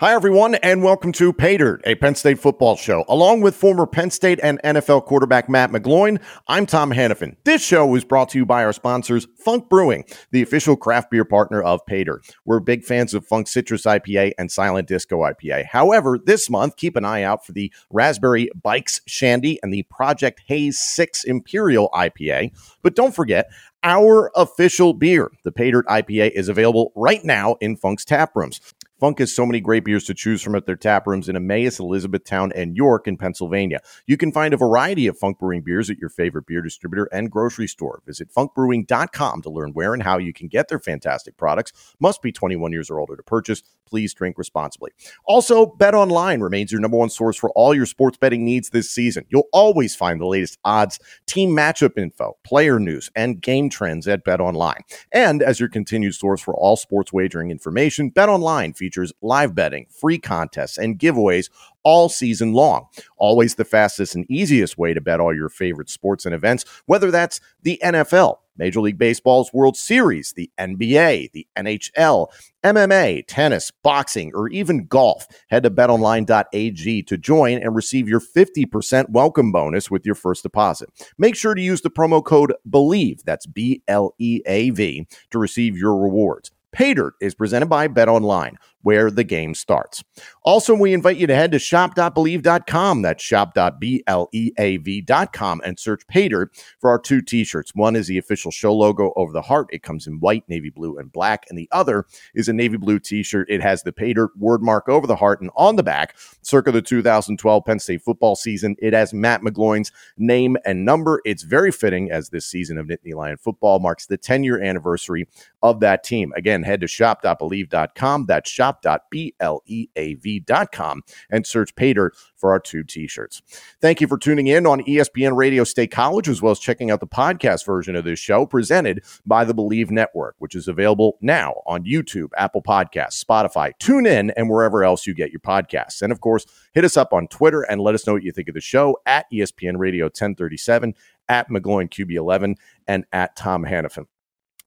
Hi, everyone, and welcome to Dirt, a Penn State football show. Along with former Penn State and NFL quarterback Matt McGloin, I'm Tom Hannafin. This show is brought to you by our sponsors, Funk Brewing, the official craft beer partner of Dirt. We're big fans of Funk Citrus IPA and Silent Disco IPA. However, this month, keep an eye out for the Raspberry Bikes Shandy and the Project Haze 6 Imperial IPA. But don't forget, our official beer, the Dirt IPA, is available right now in Funk's tap rooms. Funk has so many great beers to choose from at their tap rooms in Emmaus, Elizabethtown, and York in Pennsylvania. You can find a variety of Funk Brewing beers at your favorite beer distributor and grocery store. Visit funkbrewing.com to learn where and how you can get their fantastic products. Must be 21 years or older to purchase. Please drink responsibly. Also, Bet Online remains your number one source for all your sports betting needs this season. You'll always find the latest odds, team matchup info, player news, and game trends at Bet Online. And as your continued source for all sports wagering information, Bet Online features live betting, free contests, and giveaways all season long. Always the fastest and easiest way to bet all your favorite sports and events, whether that's the NFL, Major League Baseball's World Series, the NBA, the NHL, MMA, tennis, boxing, or even golf. Head to betonline.ag to join and receive your 50% welcome bonus with your first deposit. Make sure to use the promo code BLEAV, that's B L E A V, to receive your rewards. Paydirt is presented by Bet Online, where the game starts. Also, we invite you to head to shop.bleav.com. That's shop.bleav.com and search Paydirt for our two t shirts. One is the official show logo over the heart. It comes in white, navy blue, and black. And the other is a navy blue t shirt. It has the Paydirt word mark over the heart and on the back, circa the 2012 Penn State football season. It has Matt McGloin's name and number. It's very fitting as this season of Nittany Lion football marks the 10 year anniversary of that team. Again, head to shop.bleav.com. That's shop.bleav.com and search Paydirt for our two t-shirts. Thank you for tuning in on ESPN Radio State College, as well as checking out the podcast version of this show presented by the Bleav Network, which is available now on YouTube, Apple Podcasts, Spotify, tune in, and wherever else you get your podcasts. And of course, hit us up on Twitter and let us know what you think of the show at ESPN Radio 1037, at McGloin QB11, and at Tom Hannafin.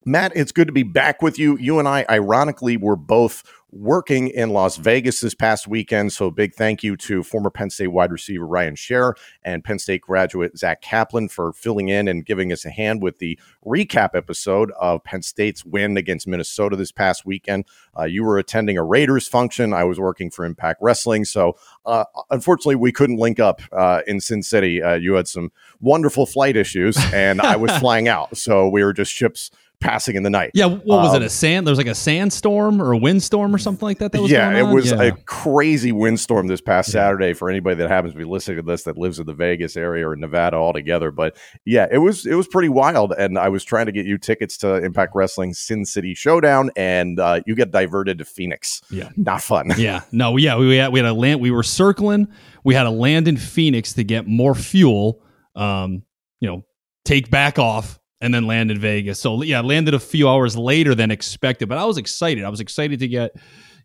Matt, it's good to be back with you. You and I, ironically, were both working in Las Vegas this past weekend. So, a big thank you to former Penn State wide receiver Ryan Scher and Penn State graduate Zach Kaplan for filling in and giving us a hand with the recap episode of Penn State's win against Minnesota this past weekend. Uh, you were attending a Raiders function. I was working for Impact Wrestling. So, uh, unfortunately, we couldn't link up uh, in Sin City. Uh, you had some wonderful flight issues, and I was flying out. So, we were just ships passing in the night. Yeah, what was Um, it? A sand? There was like a sandstorm or a windstorm or something like that. That was yeah, it was Yeah. a crazy windstorm this past Yeah. Saturday for anybody that happens to be listening to this that lives in the Vegas area or Nevada altogether. But yeah, it was it was pretty wild, and I was trying to get you tickets to Impact Wrestling Sin City Showdown, and uh, you get diverted to Phoenix. Yeah. not fun. yeah, no, yeah, we had we had a land. We were circling. We had to land in Phoenix to get more fuel. Um, you know, take back off and then land in Vegas. So yeah, landed a few hours later than expected, but I was excited. I was excited to get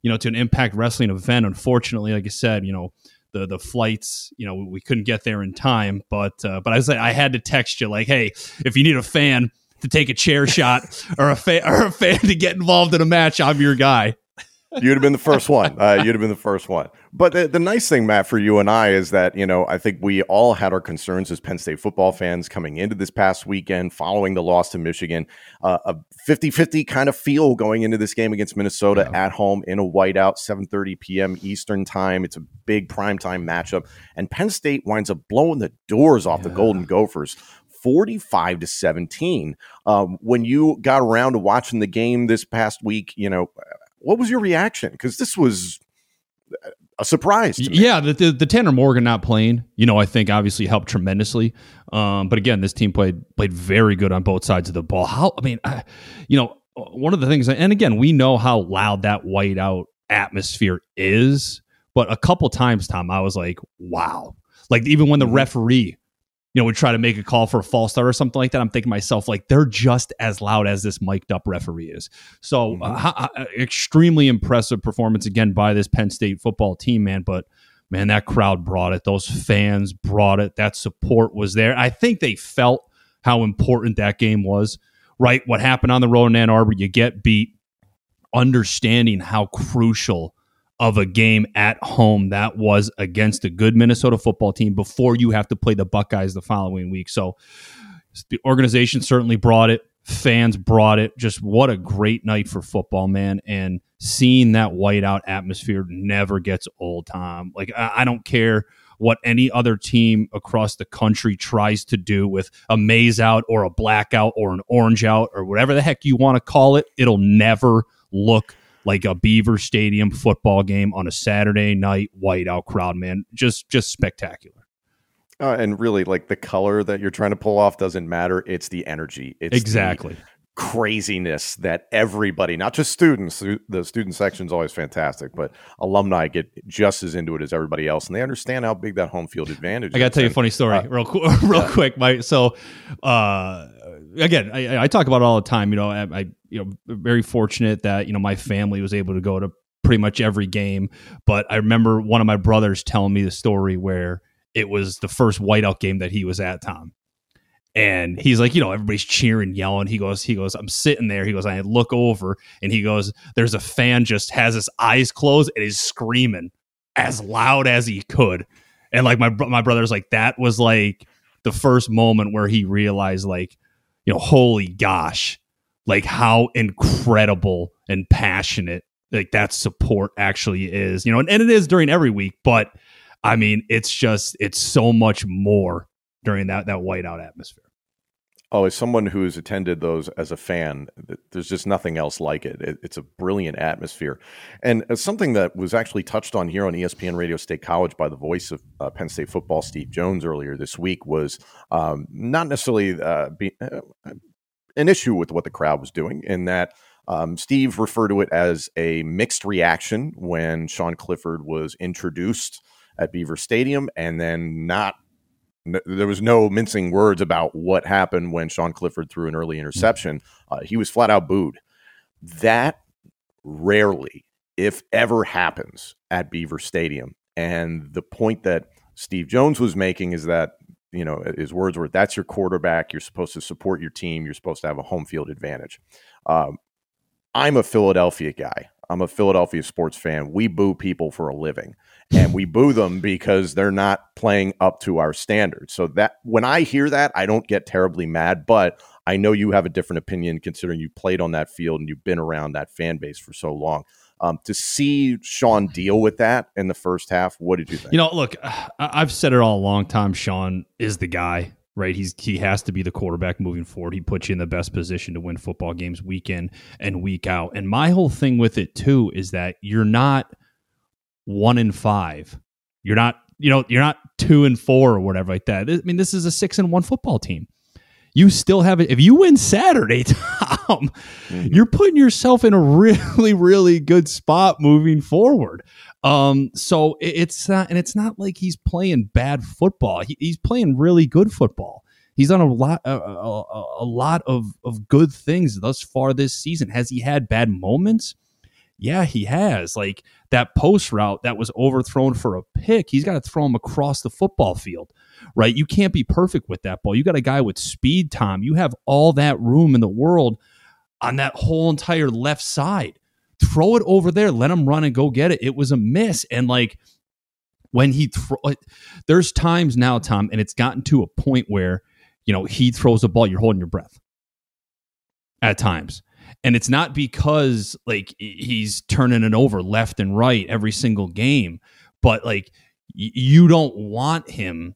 you know to an Impact Wrestling event. Unfortunately, like I said, you know. The, the flights, you know, we couldn't get there in time, but uh, but I said I had to text you like, hey, if you need a fan to take a chair shot or a or a fan to get involved in a match, I'm your guy. You'd have been the first one. Uh, you'd have been the first one. But the, the nice thing, Matt, for you and I is that, you know, I think we all had our concerns as Penn State football fans coming into this past weekend, following the loss to Michigan. Uh, a 50 50 kind of feel going into this game against Minnesota at home in a whiteout, 7.30 p.m. Eastern time. It's a big primetime matchup. And Penn State winds up blowing the doors off the Golden Gophers. 45 to 17. Um, when you got around to watching the game this past week, you know, what was your reaction? Because this was a surprise. Yeah, the, the the Tanner Morgan not playing, you know, I think obviously helped tremendously. Um, but again, this team played played very good on both sides of the ball. How I mean, I, you know, one of the things, and again, we know how loud that whiteout atmosphere is. But a couple times, Tom, I was like, wow. Like even when the referee, you know, would try to make a call for a false start or something like that, I'm thinking to myself, like, they're just as loud as this mic'd up referee is. So, uh, ho- uh, extremely impressive performance again by this Penn State football team, man. But man, that crowd brought it. Those fans brought it. That support was there. I think they felt how important that game was, right? What happened on the road in Ann Arbor, you get beat, understanding how crucial of a game at home that was against a good Minnesota football team before you have to play the Buckeyes the following week. So the organization certainly brought it. Fans brought it. Just what a great night for football, man. And seeing that whiteout atmosphere never gets old, Tom. Like, I, I don't care what any other team across the country tries to do with a maize out or a blackout or an orange out or whatever the heck you want to call it. It'll never look like a Beaver Stadium football game on a Saturday night whiteout crowd, man. Just just spectacular. Uh, and really, like the color that you're trying to pull off doesn't matter. It's the energy. It's exactly craziness that everybody, not just students, the student section is always fantastic, but alumni get just as into it as everybody else, and they understand how big that home field advantage. I got to tell you a funny story, uh, real real yeah. quick. My so uh, again, I, I, talk about it all the time. You know, I, I you know very fortunate that you know my family was able to go to pretty much every game, but I remember one of my brothers telling me the story where it was the first whiteout game that he was at, Tom and he's like, you know, everybody's cheering, yelling. He goes, he goes, I'm sitting there. He goes, I look over, and he goes, there's a fan just has his eyes closed and is screaming as loud as he could, and like my my brother's like, that was like the first moment where he realized, like, you know, holy gosh, like how incredible and passionate like that support actually is, you know, and, and it is during every week, but I mean, it's just it's so much more during that that whiteout atmosphere. Oh, as someone who's attended those as a fan, there's just nothing else like it. it it's a brilliant atmosphere. And uh, something that was actually touched on here on ESPN Radio State College by the voice of uh, Penn State football, Steve Jones, earlier this week was um, not necessarily uh, be, uh, an issue with what the crowd was doing, in that um, Steve referred to it as a mixed reaction when Sean Clifford was introduced at Beaver Stadium and then not there was no mincing words about what happened when Sean Clifford threw an early interception. Uh, he was flat out booed. That rarely, if ever, happens at Beaver Stadium. And the point that Steve Jones was making is that, you know, his words were that's your quarterback. You're supposed to support your team. You're supposed to have a home field advantage. Um, I'm a Philadelphia guy. I'm a Philadelphia sports fan. We boo people for a living and we boo them because they're not playing up to our standards. So that when I hear that, I don't get terribly mad, but I know you have a different opinion considering you played on that field and you've been around that fan base for so long. Um, to see Sean deal with that in the first half, what did you think? You know, look, I've said it all a long time. Sean is the guy, right? He's he has to be the quarterback moving forward. He puts you in the best position to win football games week in and week out. And my whole thing with it too is that you're not – one in five. You're not, you know, you're not two and four or whatever like that. I mean, this is a six and one football team. You still have it. If you win Saturday, mm-hmm. you're putting yourself in a really, really good spot moving forward. Um, so it's not, and it's not like he's playing bad football. He, he's playing really good football. He's done a lot, a, a, a lot of of good things thus far this season. Has he had bad moments? Yeah, he has. Like that post route that was overthrown for a pick, he's got to throw him across the football field, right? You can't be perfect with that ball. You got a guy with speed, Tom. You have all that room in the world on that whole entire left side. Throw it over there, let him run and go get it. It was a miss. And like when he throw, uh, there's times now, Tom, and it's gotten to a point where, you know, he throws a ball, you're holding your breath at times and it's not because like he's turning it over left and right every single game, but like y- you don't want him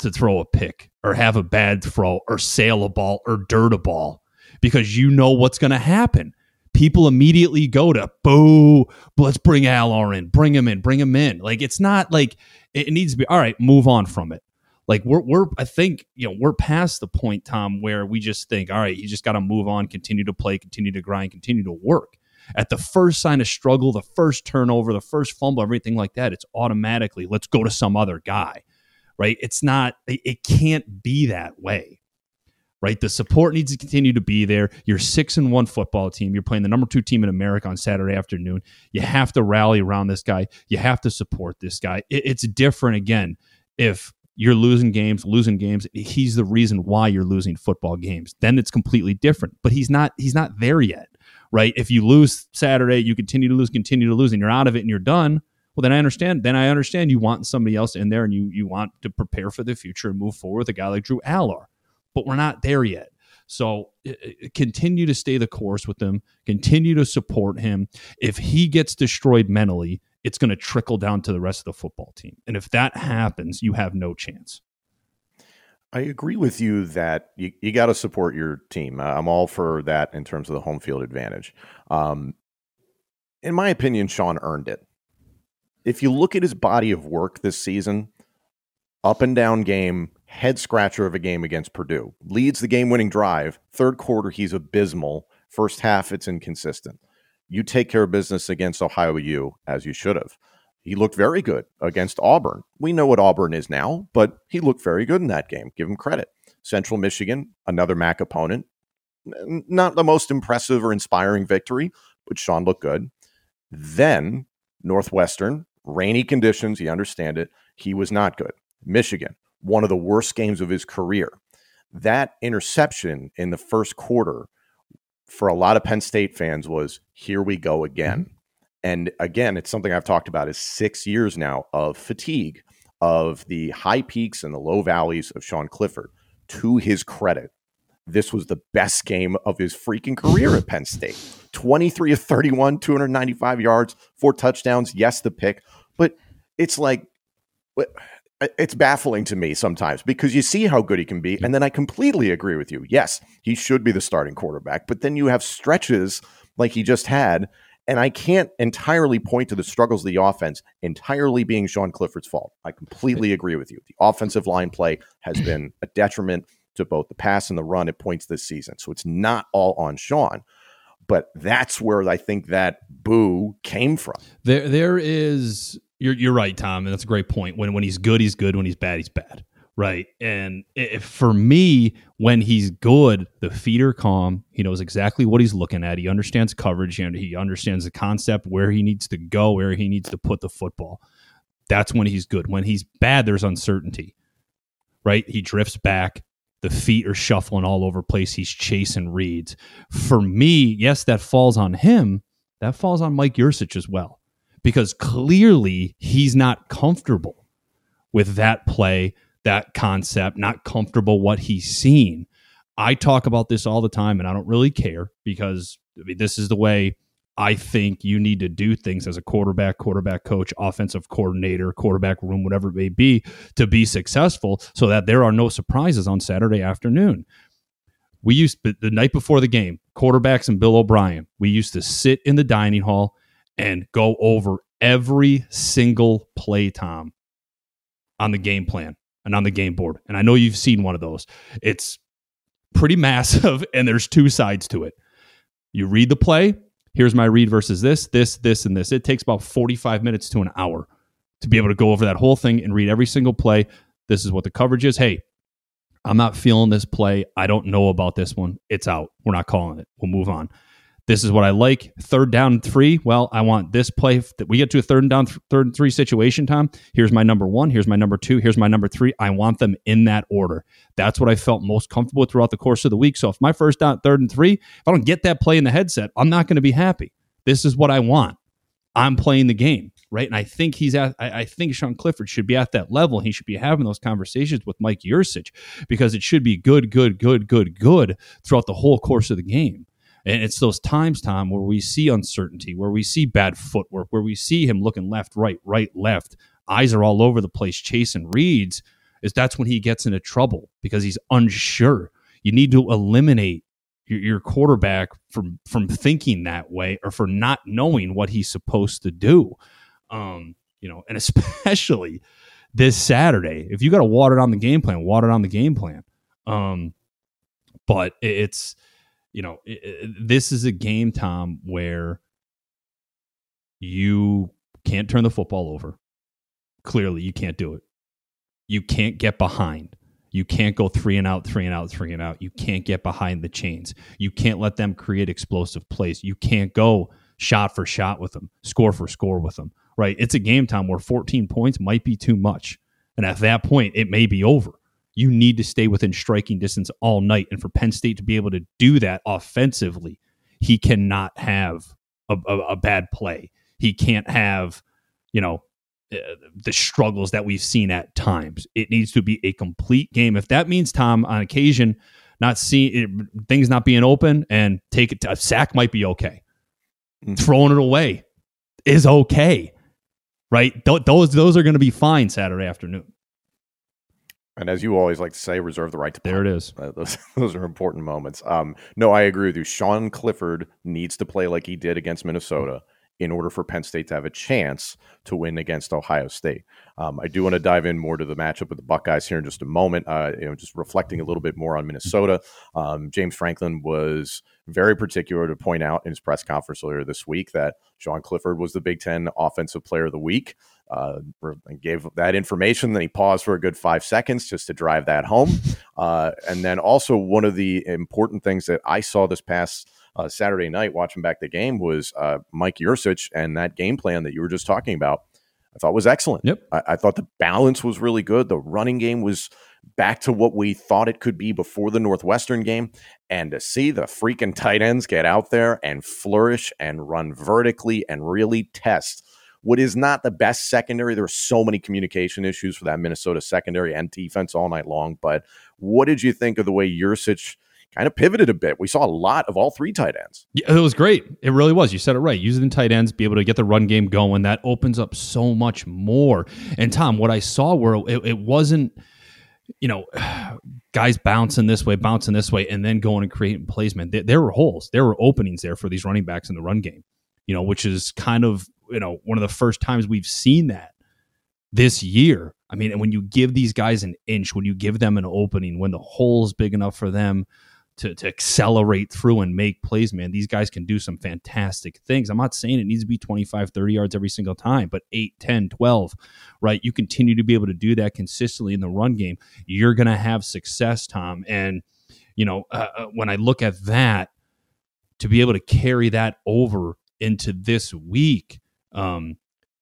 to throw a pick or have a bad throw or sail a ball or dirt a ball because you know what's going to happen. People immediately go to boo, let's bring Allar in, bring him in, bring him in. Like it's not like it needs to be all right, move on from it. Like we're we're I think you know we're past the point, Tom, where we just think, all right, you just got to move on, continue to play, continue to grind, continue to work. At the first sign of struggle, the first turnover, the first fumble, everything like that, it's automatically let's go to some other guy, right? It's not, it can't be that way. Right? The support needs to continue to be there. You're six and one football team. You're playing the number two team in America on Saturday afternoon. You have to rally around this guy. You have to support this guy. It, it's different again if you're losing games, losing games. He's the reason why you're losing football games. Then it's completely different. But he's not. He's not there yet, right? If you lose Saturday, you continue to lose, continue to lose, and you're out of it, and you're done. Well, then I understand. Then I understand you want somebody else in there, and you you want to prepare for the future and move forward with a guy like Drew Allar but we're not there yet. So continue to stay the course with him, continue to support him. If he gets destroyed mentally, it's going to trickle down to the rest of the football team. And if that happens, you have no chance. I agree with you that you, you got to support your team. I'm all for that in terms of the home field advantage. Um, in my opinion, Sean earned it. If you look at his body of work this season, up and down game, head scratcher of a game against Purdue. Leads the game winning drive. Third quarter, he's abysmal. First half, it's inconsistent. You take care of business against Ohio U as you should have. He looked very good against Auburn. We know what Auburn is now, but he looked very good in that game. Give him credit. Central Michigan, another MAC opponent. Not the most impressive or inspiring victory, but Sean looked good. Then Northwestern, rainy conditions, you understand it. He was not good. Michigan, one of the worst games of his career. That interception in the first quarter for a lot of Penn State fans was here we go again. Mm-hmm. And again, it's something I've talked about is 6 years now of fatigue of the high peaks and the low valleys of Sean Clifford. To his credit, this was the best game of his freaking career at Penn State. 23 of 31, 295 yards, four touchdowns, yes the pick, but it's like it's baffling to me sometimes because you see how good he can be. And then I completely agree with you. Yes, he should be the starting quarterback, but then you have stretches like he just had. And I can't entirely point to the struggles of the offense entirely being Sean Clifford's fault. I completely agree with you. The offensive line play has been a detriment to both the pass and the run at points this season. So it's not all on Sean. But that's where I think that boo came from. There, there is you're you're right, Tom, and that's a great point. When when he's good, he's good. When he's bad, he's bad. Right. And if, for me, when he's good, the feet are calm. He knows exactly what he's looking at. He understands coverage and he understands the concept, where he needs to go, where he needs to put the football. That's when he's good. When he's bad, there's uncertainty. Right? He drifts back. The feet are shuffling all over place. He's chasing reads. For me, yes, that falls on him. That falls on Mike Yurcich as well because clearly he's not comfortable with that play, that concept, not comfortable what he's seen. I talk about this all the time and I don't really care because I mean, this is the way I think you need to do things as a quarterback, quarterback coach, offensive coordinator, quarterback room, whatever it may be, to be successful so that there are no surprises on Saturday afternoon. We used the night before the game, quarterbacks and Bill O'Brien, we used to sit in the dining hall and go over every single play, Tom, on the game plan and on the game board. And I know you've seen one of those. It's pretty massive, and there's two sides to it. You read the play. Here's my read versus this, this, this, and this. It takes about 45 minutes to an hour to be able to go over that whole thing and read every single play. This is what the coverage is. Hey, I'm not feeling this play. I don't know about this one. It's out. We're not calling it. We'll move on. This is what I like. Third down three. Well, I want this play that we get to a third and down, third and three situation, Tom. Here's my number one. Here's my number two. Here's my number three. I want them in that order. That's what I felt most comfortable throughout the course of the week. So if my first down, third and three, if I don't get that play in the headset, I'm not going to be happy. This is what I want. I'm playing the game, right? And I think he's at. I, think Sean Clifford should be at that level. He should be having those conversations with Mike Yurcich because it should be good, good, good, good, good throughout the whole course of the game. And it's those times, Tom, where we see uncertainty, where we see bad footwork, where we see him looking left, right, right, left, eyes are all over the place chasing reads, is that's when he gets into trouble because he's unsure. You need to eliminate your, your quarterback from from thinking that way or for not knowing what he's supposed to do. Um, you know, and especially this Saturday, if you got to water on the game plan, water on the game plan. Um, but it's you know, this is a game, Tom, where you can't turn the football over. Clearly, you can't do it. You can't get behind. You can't go three and out, three and out, three and out. You can't get behind the chains. You can't let them create explosive plays. You can't go shot for shot with them, score for score with them, right? It's a game time where 14 points might be too much. And at that point, it may be over. You need to stay within striking distance all night. And for Penn State to be able to do that offensively, he cannot have a, a, a bad play. He can't have, you know, uh, the struggles that we've seen at times. It needs to be a complete game. If that means Tom on occasion not seeing things not being open and take it to, a sack might be okay. Mm-hmm. Throwing it away is okay, right? Th- those those are going to be fine Saturday afternoon. And as you always like to say, reserve the right to. There it is. Uh, those, those are important moments. Um, no, I agree with you. Sean Clifford needs to play like he did against Minnesota in order for Penn State to have a chance to win against Ohio State. Um, I do want to dive in more to the matchup with the Buckeyes here in just a moment. Uh, you know, just reflecting a little bit more on Minnesota. Um, James Franklin was very particular to point out in his press conference earlier this week that Sean Clifford was the Big Ten Offensive Player of the Week. Uh, gave that information. Then he paused for a good five seconds just to drive that home. Uh, and then also one of the important things that I saw this past uh, Saturday night watching back the game was uh, Mike Yurcich and that game plan that you were just talking about. I thought was excellent. Yep. I, I, thought the balance was really good. The running game was back to what we thought it could be before the Northwestern game. And to see the freaking tight ends get out there and flourish and run vertically and really test what is not the best secondary. There were so many communication issues for that Minnesota secondary and defense all night long. But what did you think of the way Yurcich – kind of pivoted a bit. We saw a lot of all three tight ends. Yeah, it was great. It really was. You said it right. Using tight ends, be able to get the run game going. That opens up so much more. And Tom, what I saw were it, it wasn't, you know, guys bouncing this way, bouncing this way, and then going and creating plays. Man, there, there were holes, there were openings there for these running backs in the run game. You know, which is kind of you know one of the first times we've seen that this year. I mean, and when you give these guys an inch, when you give them an opening, when the hole is big enough for them to, to accelerate through and make plays, man, these guys can do some fantastic things. I'm not saying it needs to be 25, 30 yards every single time, but 8, 10, 12, right? You continue to be able to do that consistently in the run game. You're going to have success, Tom. And, you know, uh, uh, when I look at that, to be able to carry that over into this week, um,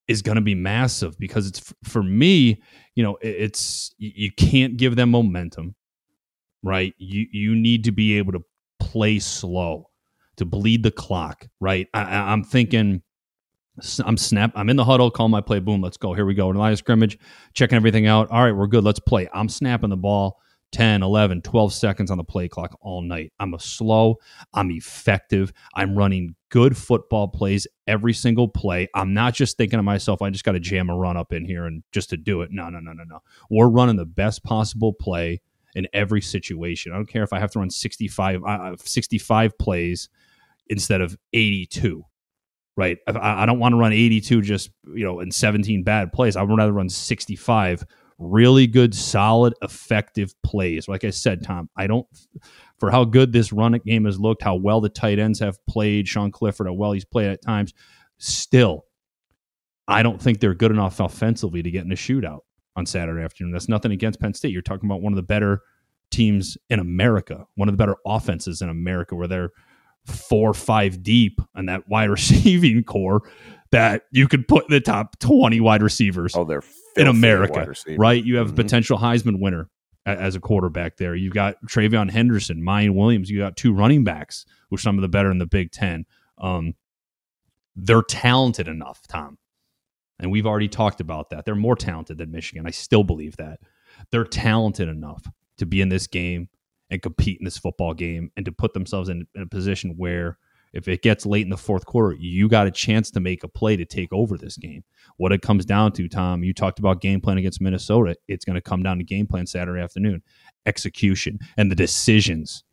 is going to be massive because it's for me, you know, it's you can't give them momentum right? You you need to be able to play slow, to bleed the clock, right? I, am thinking. I'm snap. I'm in the huddle. Call my play. Boom. Let's go. Here we go. Line of scrimmage. Checking everything out. All right, we're good. Let's play. I'm snapping the ball. 10, 11, 12 seconds on the play clock all night. I'm a slow, I'm effective, I'm running good football plays every single play. I'm not just thinking to myself, I just got to jam a run up in here and just to do it. No, no, no, no, no. We're running the best possible play in every situation. I don't care if I have to run 65, uh, 65 plays instead of 82, right? I, I don't want to run 82 just, you know, in 17 bad plays. I would rather run 65 really good, solid, effective plays. Like I said, Tom, I don't, for how good this run game has looked, how well the tight ends have played, Sean Clifford, how well he's played at times, still, I don't think they're good enough offensively to get in a shootout on Saturday afternoon. That's nothing against Penn State. You're talking about one of the better teams in America, one of the better offenses in America, where they're four, five deep and that wide receiving corps that you could put in the top 20 wide receivers. Oh, they're in America, right? You have mm-hmm. a potential Heisman winner as a quarterback there. You've got TreVeyon Henderson, Miyan Williams. You got two running backs, which are some of the better in the Big Ten. Um, they're talented enough, Tom. And we've already talked about that. They're more talented than Michigan. I still believe that. They're talented enough to be in this game and compete in this football game and to put themselves in, in, a position where if it gets late in the fourth quarter, you got a chance to make a play to take over this game. What it comes down to, Tom, you talked about game plan against Minnesota. It's going to come down to game plan Saturday afternoon, execution, and the decisions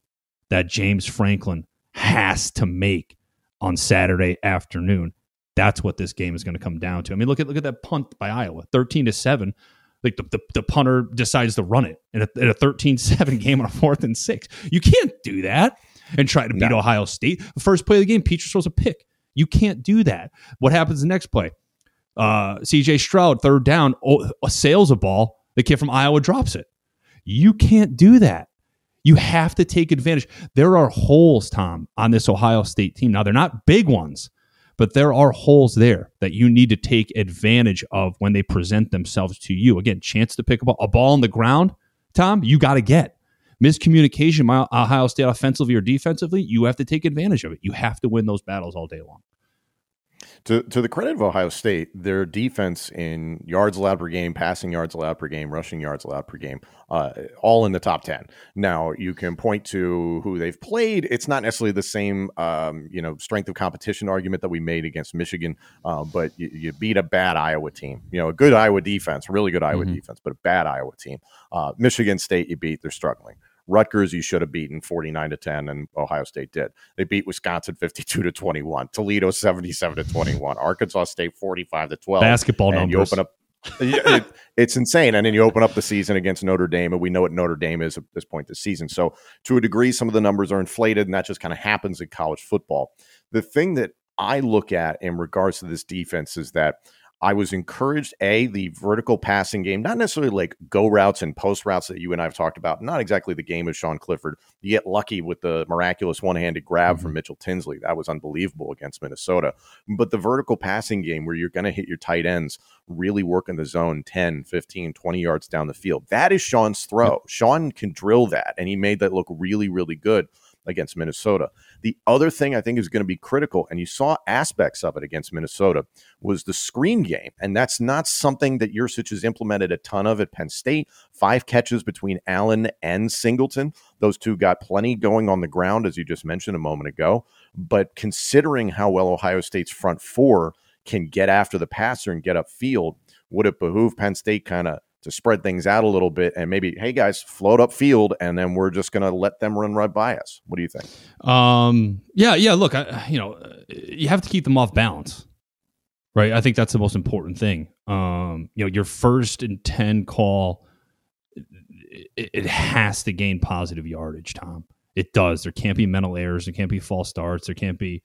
that James Franklin has to make on Saturday afternoon. That's what this game is going to come down to. I mean, look at look at that punt by Iowa, thirteen to seven. Like the, the, the punter decides to run it in a, in a 13-7 game on a fourth and six. You can't do that and try to beat no. Ohio State. The first play of the game, Petras throws a pick. You can't do that. What happens the next play? Uh, CJ Stroud, third down, oh, sails a ball. The kid from Iowa drops it. You can't do that. You have to take advantage. There are holes, Tom, on this Ohio State team. Now, they're not big ones, but there are holes there that you need to take advantage of when they present themselves to you. Again, chance to pick a ball, a ball on the ground, Tom, you got to get. Miscommunication, Ohio State offensively or defensively, you have to take advantage of it. You have to win those battles all day long. To, to the credit of Ohio State, their defense in yards allowed per game, passing yards allowed per game, rushing yards allowed per game, uh, all in the top 10. Now, you can point to who they've played. It's not necessarily the same, um, you know, strength of competition argument that we made against Michigan, uh, but you, you, beat a bad Iowa team. You know, a good Iowa defense, really good Iowa mm-hmm. defense, but a bad Iowa team. Uh, Michigan State, you beat, they're struggling. Rutgers, you should have beaten 49 to 10, and Ohio State did. They beat Wisconsin 52 to 21, Toledo 77 to 21, Arkansas State 45 to 12. Basketball and numbers. You open up. it, it's insane. And then you open up the season against Notre Dame, and we know what Notre Dame is at this point this season. So, to a degree, some of the numbers are inflated, and that just kind of happens in college football. The thing that I look at in regards to this defense is that I was encouraged, A, the vertical passing game, not necessarily like go routes and post routes that you and I have talked about, not exactly the game of Sean Clifford. You get lucky with the miraculous one handed grab mm-hmm. from Mitchell Tinsley. That was unbelievable against Minnesota. But the vertical passing game where you're going to hit your tight ends, really work in the zone 10, 15, 20 yards down the field, that is Sean's throw. Sean can drill that, and he made that look really, really good against Minnesota. The other thing I think is going to be critical, and you saw aspects of it against Minnesota, was the screen game. And that's not something that Yurcich has implemented a ton of at Penn State. Five catches between Allen and Singleton. Those two got plenty going on the ground, as you just mentioned a moment ago. But considering how well Ohio State's front four can get after the passer and get upfield, would it behoove Penn State kind of to spread things out a little bit and maybe, hey guys, float up field, and then we're just going to let them run right by us. What do you think? Um, yeah, yeah. Look, I, you know, you have to keep them off balance, right? I think that's the most important thing. Um, you know, your first and ten call, it, it has to gain positive yardage, Tom. It does. There can't be mental errors. There can't be false starts. There can't be,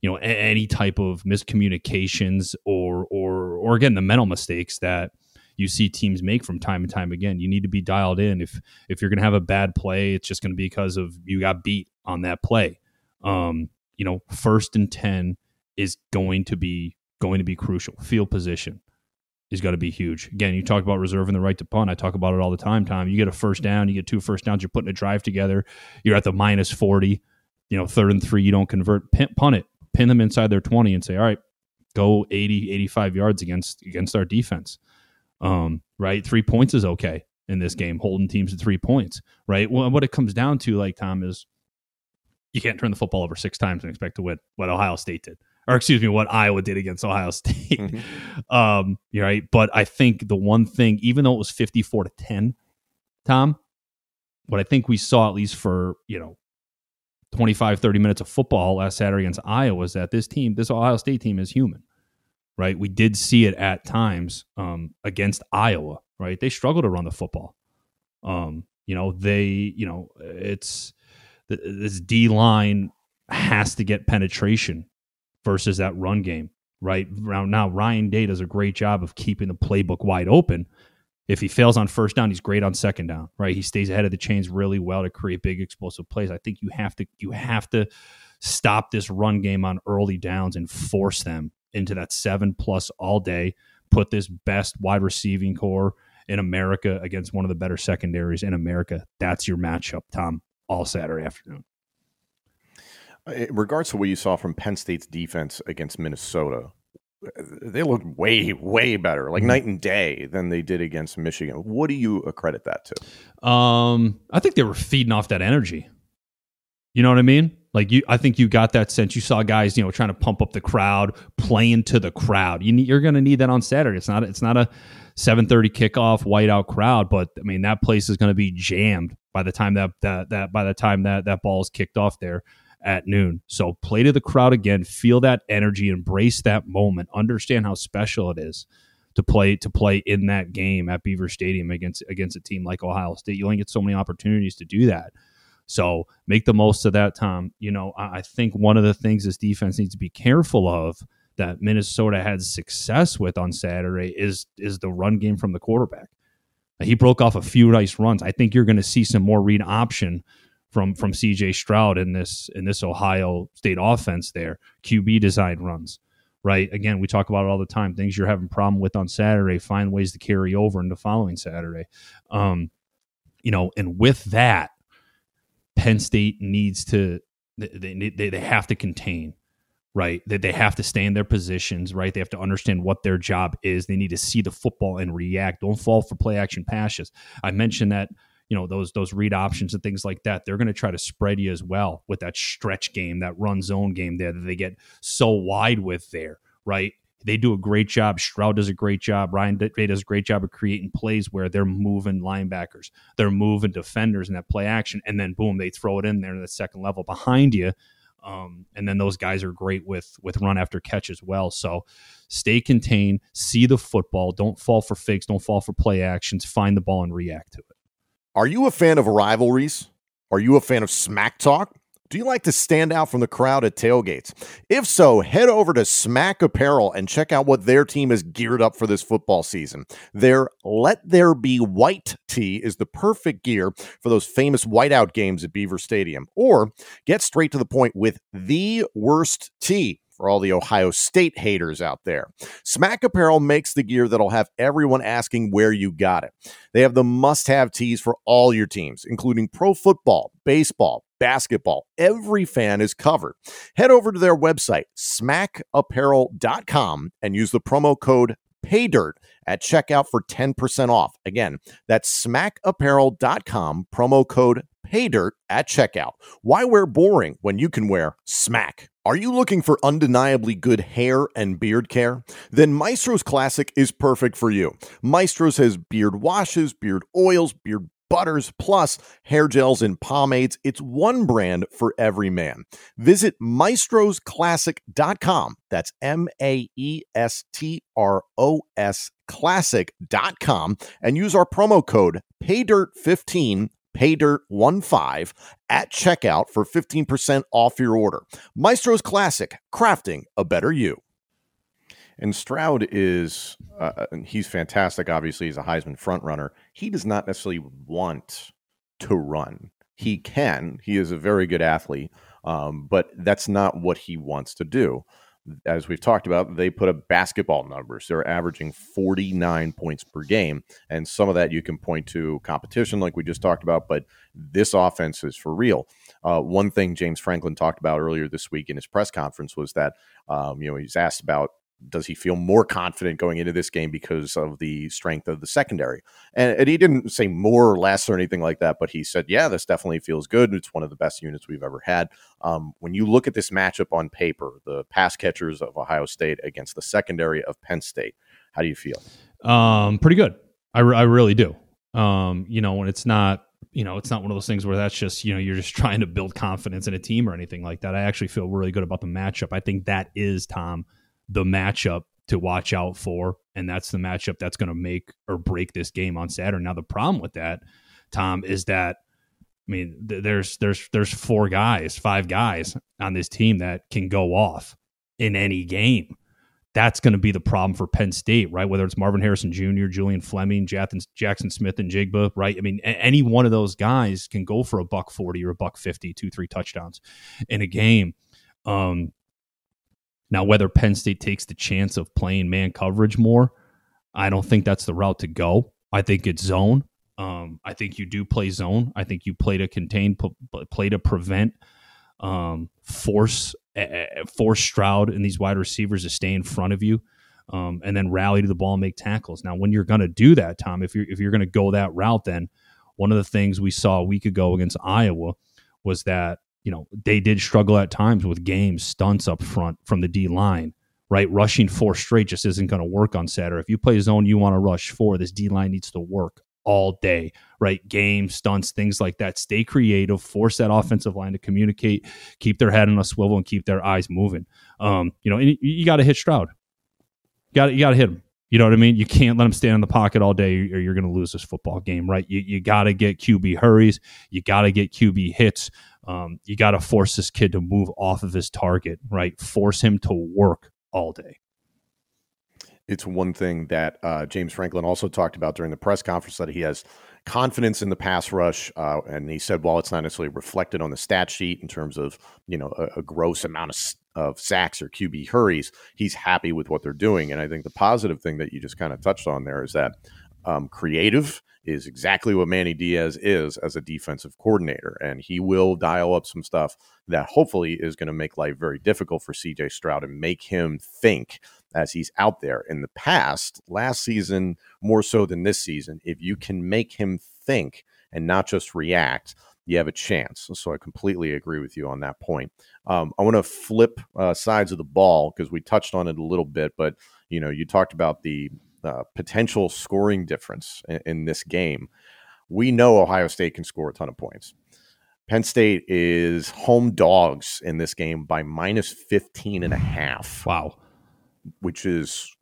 you know, any type of miscommunications or or or again the mental mistakes that you see teams make from time and time again. You need to be dialed in. If if you're going to have a bad play, it's just going to be because of you got beat on that play. Um, you know, first and ten is going to be going to be crucial. Field position is going to be huge. Again, you talk about reserving the right to punt. I talk about it all the time. Time you get a first down, you get two first downs. You're putting a drive together. You're at the minus forty. You know, third and three, you don't convert. Pin, punt it. Pin them inside their twenty and say, all right, go 80, 85 yards against against our defense. Um, right, three points is okay in this game, holding teams to three points. Right. Well, what it comes down to, like Tom, is you can't turn the football over six times and expect to win. What Ohio State did, or excuse me, what Iowa did against Ohio State. Mm-hmm. um, you're right. But I think the one thing, even though it was 54 to 10, Tom, what I think we saw at least for, you know, 25, 30 minutes of football last Saturday against Iowa is that this team, this Ohio State team is human right? We did see it at times um, against Iowa, right? They struggle to run the football. Um, you know, they, you know, it's this D line has to get penetration versus that run game, right? Now, Ryan Day does a great job of keeping the playbook wide open. If he fails on first down, he's great on second down, right? He stays ahead of the chains really well to create big explosive plays. I think you have to you have to stop this run game on early downs and force them into that seven plus all day, put this best wide receiving corps in America against one of the better secondaries in America. That's your matchup, Tom, all Saturday afternoon. In regards to what you saw from Penn State's defense against Minnesota, they looked way, way better, like mm-hmm. night and day than they did against Michigan. What do you accredit that to? Um, I think they were feeding off that energy. You know what I mean? Like you, I think you got that sense. You saw guys, you know, trying to pump up the crowd, playing to the crowd. You need, you're going to need that on Saturday. It's not, it's not a 7:30 kickoff whiteout crowd, but I mean that place is going to be jammed by the time that that that by the time that that ball is kicked off there at noon. So play to the crowd again, feel that energy, embrace that moment, understand how special it is to play to play in that game at Beaver Stadium against against a team like Ohio State. You only get so many opportunities to do that. So make the most of that, Tom. You know, I think one of the things this defense needs to be careful of that Minnesota had success with on Saturday is is the run game from the quarterback. He broke off a few nice runs. I think you're going to see some more read option from from CJ Stroud in this in this Ohio State offense there. QB design runs, right? Again, we talk about it all the time. Things you're having problem with on Saturday, find ways to carry over into following Saturday. Um, you know, and with that, Penn State needs to they they, they have to contain right? That they have to stay in their positions, right? They have to understand what their job is. They need to see the football and react. Don't fall for play action passes. I mentioned that you know those those read options and things like that they're going to try to spread you as well with that stretch game that run zone game there that they get so wide with there right they do a great job. Stroud does a great job. Ryan day does a great job of creating plays where they're moving linebackers. They're moving defenders in that play action and then boom they throw it in there in the second level behind you. Um, and then those guys are great with with run after catch as well. So stay contained see the football don't fall for fakes don't fall for play actions find the ball and react to it. Are you a fan of rivalries? Are you a fan of smack talk? Do you like to stand out from the crowd at tailgates? If so, head over to Smack Apparel and check out what their team is geared up for this football season. Their Let There Be White tee is the perfect gear for those famous whiteout games at Beaver Stadium. Or get straight to the point with the worst tee for all the Ohio State haters out there. Smack Apparel makes the gear that'll have everyone asking where you got it. They have the must have tees for all your teams, including pro football, baseball, basketball. Every fan is covered. Head over to their website, smackapparel.com, and use the promo code PAYDIRT at checkout for 10% off. Again, that's smackapparel.com, promo code PAYDIRT at checkout. Why wear boring when you can wear smack? Are you looking for undeniably good hair and beard care? Then Maestro's Classic is perfect for you. Maestro's has beard washes, beard oils, beard butters, plus hair gels and pomades. It's one brand for every man. Visit maestrosclassic.com. That's M A E S T R O S classic.com and use our promo code PAYDIRT15 paydirt15 at checkout for 15% off your order. Maestro's Classic, crafting a better you. And Stroud is, uh, uh he's fantastic. Obviously, he's a Heisman frontrunner. He does not necessarily want to run. He can. He is a very good athlete, um, but that's not what he wants to do as we've talked about, they put up basketball numbers. They're averaging 49 points per game. And some of that you can point to competition, like we just talked about, but this offense is for real. Uh, one thing James Franklin talked about earlier this week in his press conference was that, um, you know, he's asked about does he feel more confident going into this game because of the strength of the secondary? And, and, he didn't say more or less or anything like that, but he said, yeah, this definitely feels good. It's one of the best units we've ever had. Um, when you look at this matchup on paper, the pass catchers of Ohio State against the secondary of Penn State, how do you feel? Um, pretty good. I, re- I really do. Um, you know, when it's not you know, it's not one of those things where that's just, you know, you're just trying to build confidence in a team or anything like that. I actually feel really good about the matchup. I think that is, Tom, the matchup to watch out for. And that's the matchup that's going to make or break this game on Saturday. Now, the problem with that, Tom, is that I mean, th- there's there's there's four guys, five guys on this team that can go off in any game. That's going to be the problem for Penn State, right? Whether it's Marvin Harrison Jr., Julian Fleming, Jackson, Jaxon Smith-Njigba, right? I mean, any one of those guys can go for a buck forty or a buck fifty, two, three touchdowns in a game. Um, now, whether Penn State takes the chance of playing man coverage more, I don't think that's the route to go. I think it's zone. Um, I think you do play zone. I think you play to contain, play to prevent, um, force uh, force Stroud and these wide receivers to stay in front of you, um, and then rally to the ball and make tackles. Now, when you're going to do that, Tom, if you're if you're going to go that route, then one of the things we saw a week ago against Iowa was that you know, they did struggle at times with games, stunts up front from the D line, right? Rushing four straight just isn't going to work on Saturday. If you play zone, you want to rush four. This D line needs to work all day, right? Games, stunts, things like that. Stay creative, force that offensive line to communicate, keep their head on a swivel, and keep their eyes moving. Um, you know, you, you got to hit Stroud. Got you got to hit him. You know what I mean? You can't let him stand in the pocket all day or you're going to lose this football game, right? You, you got to get QB hurries. You got to get QB hits. Um, you got to force this kid to move off of his target, right? Force him to work all day. it's one thing that uh, James Franklin also talked about during the press conference that he has confidence in the pass rush, uh, and he said while it's not necessarily reflected on the stat sheet in terms of you know a, a gross amount of of sacks or QB hurries, he's happy with what they're doing. And I think the positive thing that you just kind of touched on there is that um, creative is exactly what Manny Diaz is as a defensive coordinator. And he will dial up some stuff that hopefully is going to make life very difficult for CJ Stroud and make him think as he's out there. In the past, last season, more so than this season, if you can make him think and not just react, you have a chance. So I completely agree with you on that point. Um, I want to flip uh, sides of the ball because we touched on it a little bit, but you know, you talked about the uh, potential scoring difference in, in this game. We know Ohio State can score a ton of points. Penn State is home dogs in this game by minus 15 and a half. Wow. Which is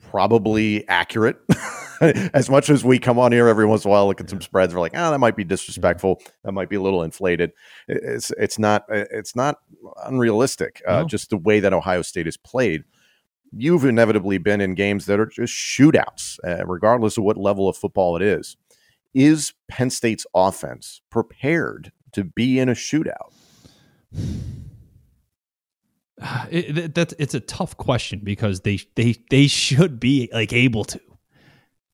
probably accurate. as much as we come on here every once in a while, look at some spreads, we're like, oh, that might be disrespectful. That might be a little inflated. It's it's not it's not unrealistic. Uh. Just the way that Ohio State is played you've inevitably been in games that are just shootouts, uh, regardless of what level of football it is. Is Penn State's offense prepared to be in a shootout? It, it, that's it's a tough question because they they they should be like able to.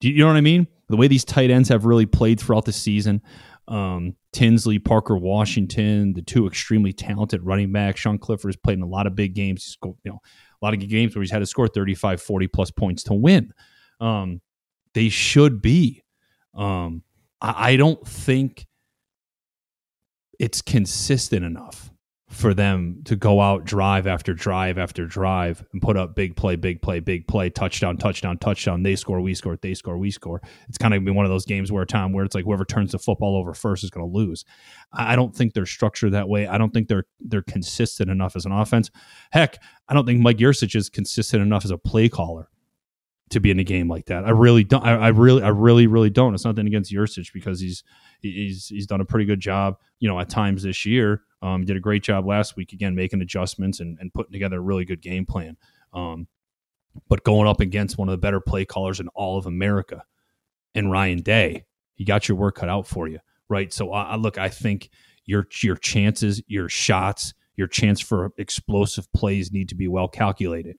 Do you, you know what I mean? The way these tight ends have really played throughout the season, um, Tinsley, Parker, Washington, the two extremely talented running backs. Sean Clifford has played in a lot of big games. You know, a lot of games where he's had to score 35, 40 plus points to win. Um, they should be. Um, I, I don't think it's consistent enough for them to go out drive after drive after drive and put up big play, big play, big play, touchdown, touchdown, touchdown. They score, we score, they score, we score. It's kind of been one of those games where time where it's like whoever turns the football over first is going to lose. I don't think they're structured that way. I don't think they're they're consistent enough as an offense. Heck, I don't think Mike Yurcich is consistent enough as a play caller to be in a game like that. I really don't. I, I really, I really, really don't. It's nothing against Yurcich because he's he's he's done a pretty good job. You know, at times this year, um, did a great job last week again, making adjustments and, and putting together a really good game plan. Um, but going up against one of the better play callers in all of America, and Ryan Day, you got your work cut out for you, right? So, look, I think your your chances, your shots, your chance for explosive plays need to be well calculated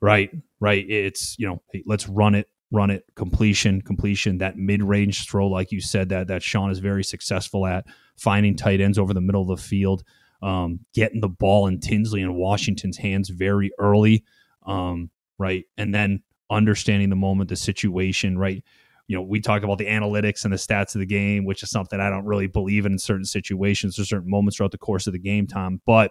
right? Right. It's you know, hey, let's run it, run it, completion, completion. That mid range throw, like you said, that that Sean is very successful at finding tight ends over the middle of the field, um, getting the ball in Tinsley and Washington's hands very early, um, right, and then understanding the moment, the situation, right. You know, we talk about the analytics and the stats of the game, which is something I don't really believe in in certain situations or certain moments throughout the course of the game, Tom. But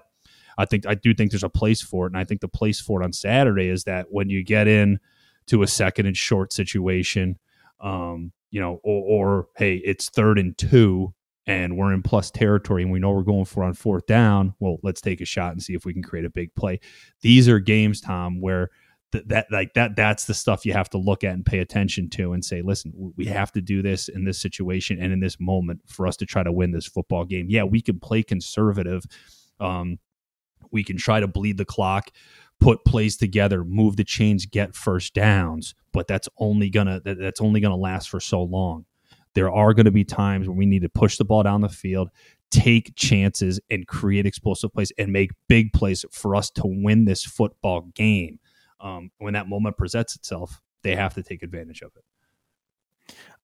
I think I do think there's a place for it, and I think the place for it on Saturday is that when you get in to a second and short situation, um, you know, or, or hey, it's third and two, and we're in plus territory, and we know we're going for on fourth down. Well, let's take a shot and see if we can create a big play. These are games, Tom, where that, that like that that's the stuff you have to look at and pay attention to and say listen we have to do this in this situation and in this moment for us to try to win this football game yeah we can play conservative um, we can try to bleed the clock, put plays together, move the chains, get first downs, but that's only gonna that's only gonna last for so long. There are going to be times when we need to push the ball down the field, take chances, and create explosive plays and make big plays for us to win this football game. Um, when that moment presents itself, they have to take advantage of it.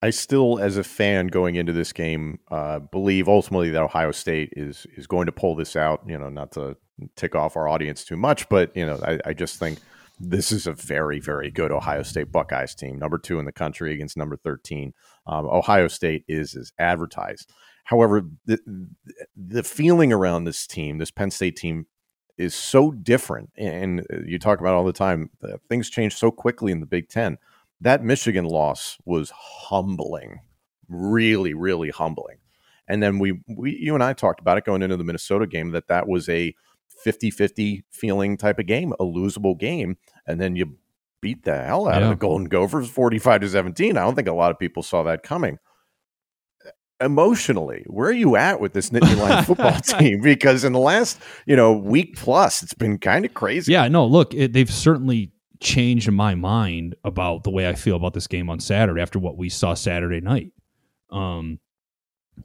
I still, as a fan going into this game, uh, believe ultimately that Ohio State is is going to pull this out. You know, not to tick off our audience too much, but you know, I, I just think this is a very, very good Ohio State Buckeyes team, number two in the country against number thirteen. Um, Ohio State is as advertised. However, the the feeling around this team, this Penn State team, is so different. And you talk about all the time, things change so quickly in the Big Ten that Michigan loss was humbling, really, really humbling. And then we, we, you and I talked about it going into the Minnesota game that that was a 50 50 feeling type of game, a losable game. And then you beat the hell out yeah. of the Golden Gophers 45 to 17. I don't think a lot of people saw that coming. Emotionally, where are you at with this Nittany Lion football team? Because in the last, you know, week plus, it's been kind of crazy. Yeah, no, look, it, they've certainly changed my mind about the way I feel about this game on Saturday after what we saw Saturday night. Um,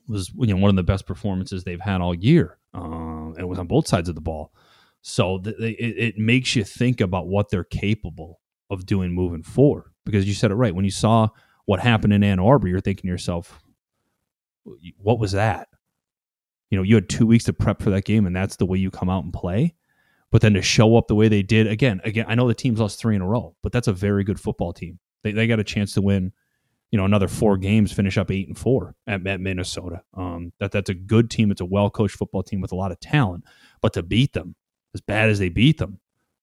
was you know one of the best performances they've had all year. Uh, it was on both sides of the ball, so th- it, it makes you think about what they're capable of doing moving forward. Because you said it right when you saw what happened in Ann Arbor, you're thinking to yourself, "What was that?" You know, you had two weeks to prep for that game, and that's the way you come out and play. But then to show up the way they did again, again, I know the team's lost three in a row, but that's a very good football team. They they got a chance to win you know another four games, finish up eight and four at, at Minnesota. Um, that that's a good team. It's a well coached football team with a lot of talent. But to beat them as bad as they beat them,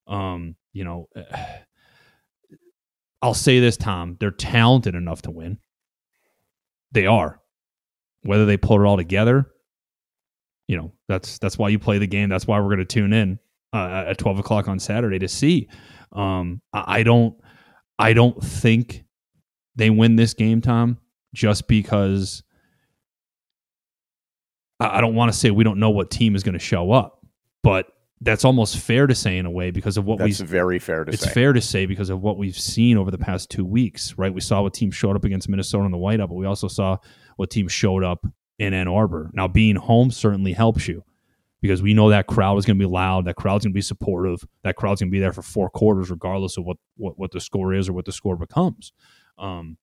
um, you know, I'll say this, Tom. They're talented enough to win. They are. Whether they pull it all together, you know, that's that's why you play the game. That's why we're going to tune in uh, at twelve o'clock on Saturday to see. Um, I, I don't, I don't think they win this game, Tom, just because I don't want to say we don't know what team is going to show up, but that's almost fair to say in a way because of what we. That's very fair to it's say. It's fair to say because of what we've seen over the past two weeks, right? We saw what team showed up against Minnesota in the whiteout, but we also saw what team showed up in Ann Arbor. Now, being home certainly helps you because we know that crowd is going to be loud. That crowd's going to be supportive. That crowd's going to be there for four quarters, regardless of what, what, what the score is or what the score becomes. Um,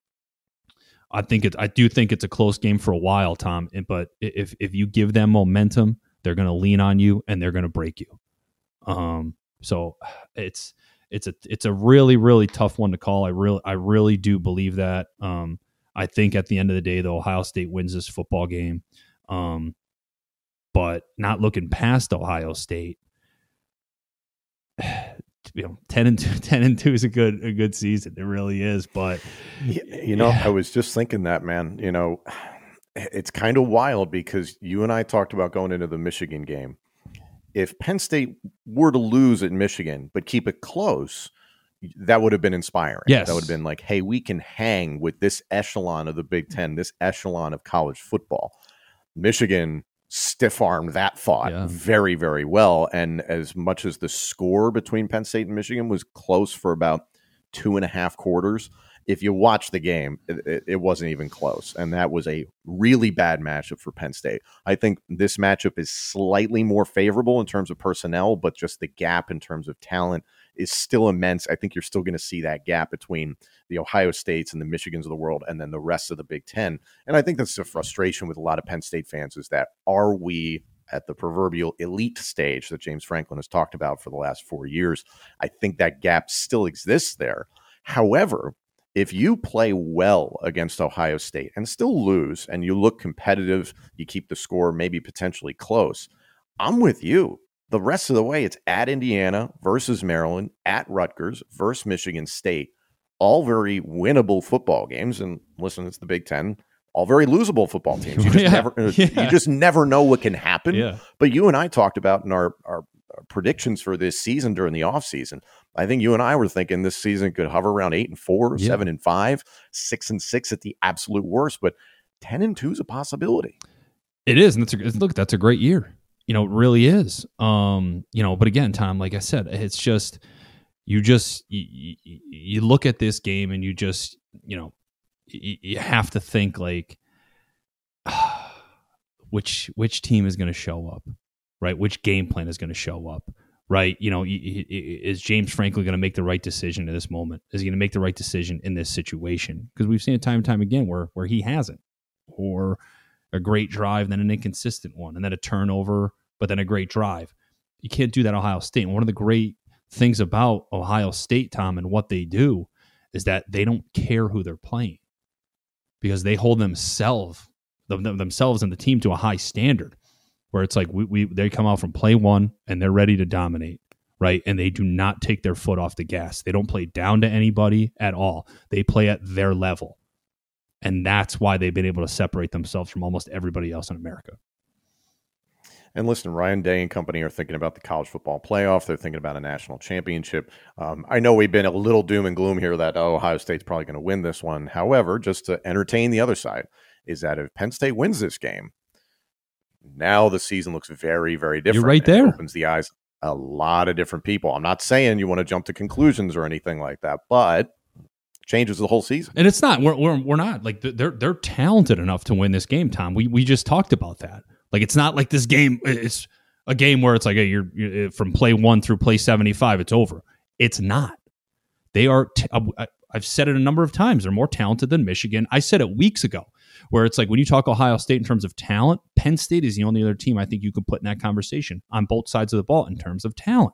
I think it's I do think it's a close game for a while, Tom. But if if you give them momentum, they're going to lean on you and they're going to break you. Um. So it's it's a it's a really really tough one to call. I really I really do believe that. Um. I think at the end of the day, the Ohio State wins this football game. Um. But not looking past Ohio State, you know 10 and 2, 10 and 2 is a good a good season. It really is but you know yeah. i was just thinking that man you know it's kind of wild because you and i talked about going into the michigan game. If penn state were to lose at michigan but keep it close that would have been inspiring. Yes that would have been like hey we can hang with this echelon of the big ten this echelon of college football. Michigan stiff arm that thought yeah. very, very well. And as much as the score between Penn State and Michigan was close for about two and a half quarters, if you watch the game, it, it, wasn't even close. And that was a really bad matchup for Penn State. I think this matchup is slightly more favorable in terms of personnel, but just the gap in terms of talent is still immense. I think you're still going to see that gap between the Ohio States and the Michigans of the world and then the rest of the Big Ten. And I think that's the frustration with a lot of Penn State fans is that are we at the proverbial elite stage that James Franklin has talked about for the last four years? I think that gap still exists there. However, if you play well against Ohio State and still lose and you look competitive, you keep the score maybe potentially close, I'm with you. The rest of the way, it's at Indiana versus Maryland, at Rutgers versus Michigan State. All very winnable football games. And listen, it's the Big Ten. All very losable football teams. You just, yeah. never, uh, yeah. you just never know what can happen. Yeah. But you and I talked about in our, our predictions for this season during the offseason. I think you and I were thinking this season could hover around eight and four, yeah. seven and five, six and six at the absolute worst, but 10 and two is a possibility. It is. And that's a, look, that's a great year you know, it really is. Um, you know, but again, Tom, like I said, it's just you just you, you look at this game and you just you know you, you have to think like which which team is going to show up, right? Which game plan is going to show up, right? You know, is James Franklin going to make the right decision in this moment? Is he going to make the right decision in this situation? Because we've seen it time and time again where where he hasn't, or a great drive, then an inconsistent one, and then a turnover, but then a great drive. You can't do that Ohio State. And one of the great things about Ohio State, Tom, and what they do is that they don't care who they're playing because they hold themselves themselves and the team to a high standard where it's like we, we they come out from play one and they're ready to dominate right and they do not take their foot off the gas they don't play down to anybody at all they play at their level and that's why they've been able to separate themselves from almost everybody else in America. And listen, Ryan Day and company are thinking about the college football playoff. They're thinking about a national championship. Um, I know we've been a little doom and gloom here that oh, Ohio State's probably going to win this one. However, just to entertain the other side, is that if Penn State wins this game, now the season looks very, very different. You're right there. opens the eyes a lot of different people. I'm not saying you want to jump to conclusions or anything like that, but changes the whole season. And it's not we're we're, we're not like they're they're talented enough to win this game, Tom. We we just talked about that. Like it's not like this game it's a game where it's like a, you're, you're eh, from play 1 through play 75 it's over. It's not. They are t- uh, I've said it a number of times. They're more talented than Michigan. I said it weeks ago where it's like when you talk Ohio State in terms of talent, Penn State is the only other team I think you could put in that conversation on both sides of the ball in terms of talent.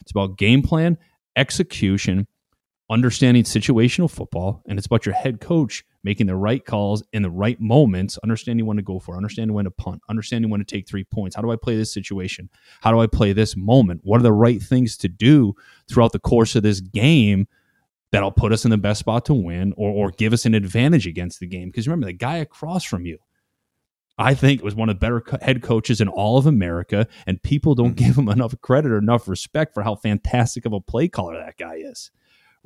It's about game plan, execution, understanding situational football, and it's about your head coach making the right calls in the right moments, understanding when to go for, understanding when to punt, understanding when to take three points. How do I play this situation? How do I play this moment? What are the right things to do throughout the course of this game that'll put us in the best spot to win or, or give us an advantage against the game? Because remember, the guy across from you, I think was one of the better head coaches in all of America, and people don't mm-hmm. give him enough credit or enough respect for how fantastic of a play caller that guy is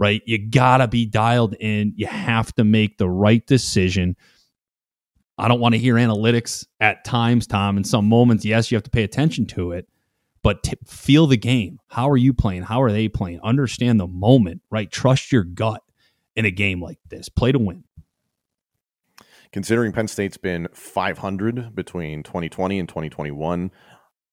right? You got to be dialed in. You have to make the right decision. I don't want to hear analytics at times, Tom. In some moments, yes, you have to pay attention to it, but t- feel the game. How are you playing? How are they playing? Understand the moment, right? Trust your gut in a game like this. Play to win. Considering Penn State's been 500 between 2020 and 2021,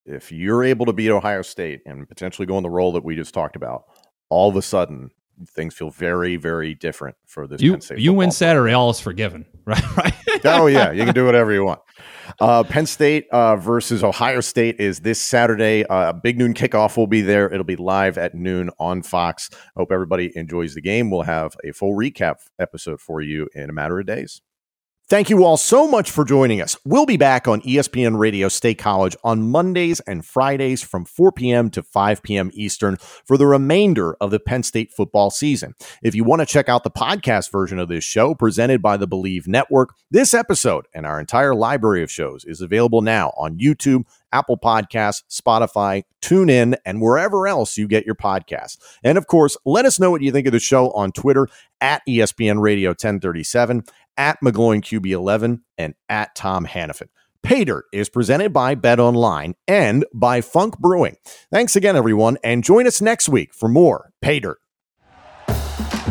if you're able to beat Ohio State and potentially go in the role that we just talked about, all of a sudden things feel very, very different for this. You, you win Saturday, all is forgiven, right? right. oh yeah, you can do whatever you want. Uh, Penn State uh, versus Ohio State is this Saturday. Uh, big noon kickoff will be there. It'll be live at noon on Fox. Hope everybody enjoys the game. We'll have a full recap episode for you in a matter of days. Thank you all so much for joining us. We'll be back on ESPN Radio State College on Mondays and Fridays from 4 p.m. to 5 p.m. Eastern for the remainder of the Penn State football season. If you want to check out the podcast version of this show presented by the Bleav Network, this episode and our entire library of shows is available now on YouTube, Apple Podcasts, Spotify, TuneIn, and wherever else you get your podcasts. And of course, let us know what you think of the show on Twitter at ESPN Radio 1037 at McGloin QB11 and at Tom Hannafin. Dirt is presented by Bet Online and by Funk Brewing. Thanks again, everyone, and join us next week for more Dirt.